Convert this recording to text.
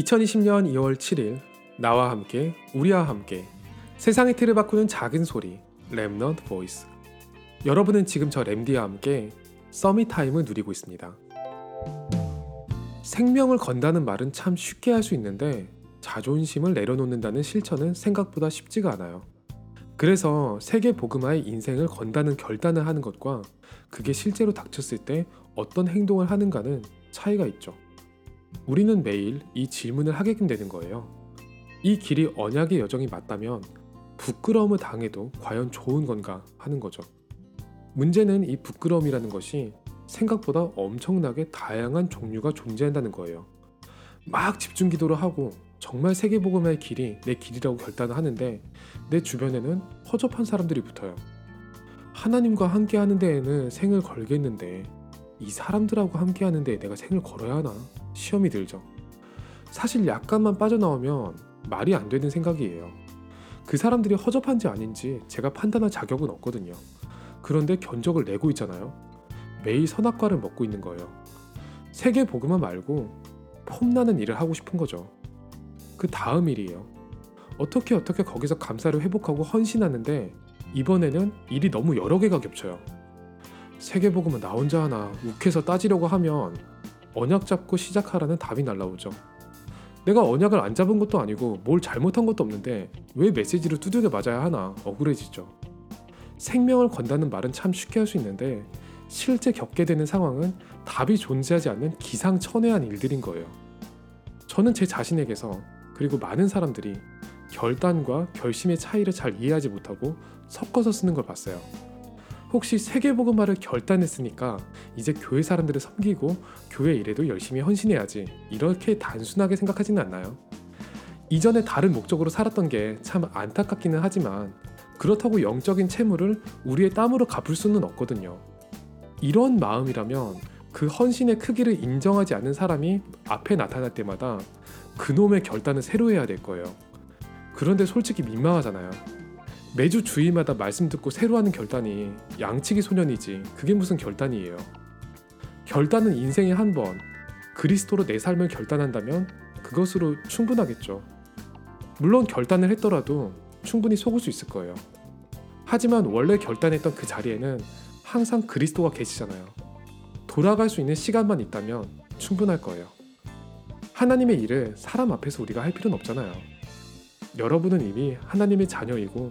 2020년 2월 7일 나와 함께 우리와 함께 세상의 틀을 바꾸는 작은 소리 Remnant Voice 여러분은 지금 저 렘디와 함께 Summit Time을 누리고 있습니다. 생명을 건다는 말은 참 쉽게 할 수 있는데 자존심을 내려놓는다는 실천은 생각보다 쉽지가 않아요. 그래서 세계 복음화의 인생을 건다는 결단을 하는 것과 그게 실제로 닥쳤을 때 어떤 행동을 하는가는 차이가 있죠. 우리는 매일 이 질문을 하게끔 되는 거예요. 이 길이 언약의 여정이 맞다면 부끄러움을 당해도 과연 좋은 건가 하는 거죠. 문제는 이 부끄러움이라는 것이 생각보다 엄청나게 다양한 종류가 존재한다는 거예요. 막 집중 기도를 하고 정말 세계복음의 길이 내 길이라고 결단을 하는데 내 주변에는 허접한 사람들이 붙어요. 하나님과 함께 하는 데에는 생을 걸겠는데 이 사람들하고 함께 하는데 내가 생을 걸어야 하나 시험이 들죠. 사실 약간만 빠져나오면 말이 안 되는 생각이에요. 그 사람들이 허접한지 아닌지 제가 판단할 자격은 없거든요. 그런데 견적을 내고 있잖아요. 매일 선악과를 먹고 있는 거예요. 세계 복음화 말고 폼나는 일을 하고 싶은 거죠. 그 다음 일이에요. 어떻게 어떻게 거기서 감사를 회복하고 헌신하는데 이번에는 일이 너무 여러 개가 겹쳐요. 세계복음은 나 혼자 하나 욱해서 따지려고 하면 언약 잡고 시작하라는 답이 날라오죠. 내가 언약을 안 잡은 것도 아니고 뭘 잘못한 것도 없는데 왜 메시지를 두들겨 맞아야 하나 억울해지죠. 생명을 건다는 말은 참 쉽게 할 수 있는데 실제 겪게 되는 상황은 답이 존재하지 않는 기상천외한 일들인 거예요. 저는 제 자신에게서 그리고 많은 사람들이 결단과 결심의 차이를 잘 이해하지 못하고 섞어서 쓰는 걸 봤어요. 혹시 세계복음화를 결단했으니까 이제 교회 사람들을 섬기고 교회 일에도 열심히 헌신해야지 이렇게 단순하게 생각하지는 않나요? 이전에 다른 목적으로 살았던 게 참 안타깝기는 하지만 그렇다고 영적인 채무를 우리의 땀으로 갚을 수는 없거든요. 이런 마음이라면 그 헌신의 크기를 인정하지 않는 사람이 앞에 나타날 때마다 그놈의 결단을 새로 해야 될 거예요. 그런데 솔직히 민망하잖아요. 매주 주일마다 말씀 듣고 새로 하는 결단이 양치기 소년이지 그게 무슨 결단이에요. 결단은 인생에 한 번 그리스도로 내 삶을 결단한다면 그것으로 충분하겠죠. 물론 결단을 했더라도 충분히 속을 수 있을 거예요. 하지만 원래 결단했던 그 자리에는 항상 그리스도가 계시잖아요. 돌아갈 수 있는 시간만 있다면 충분할 거예요. 하나님의 일을 사람 앞에서 우리가 할 필요는 없잖아요. 여러분은 이미 하나님의 자녀이고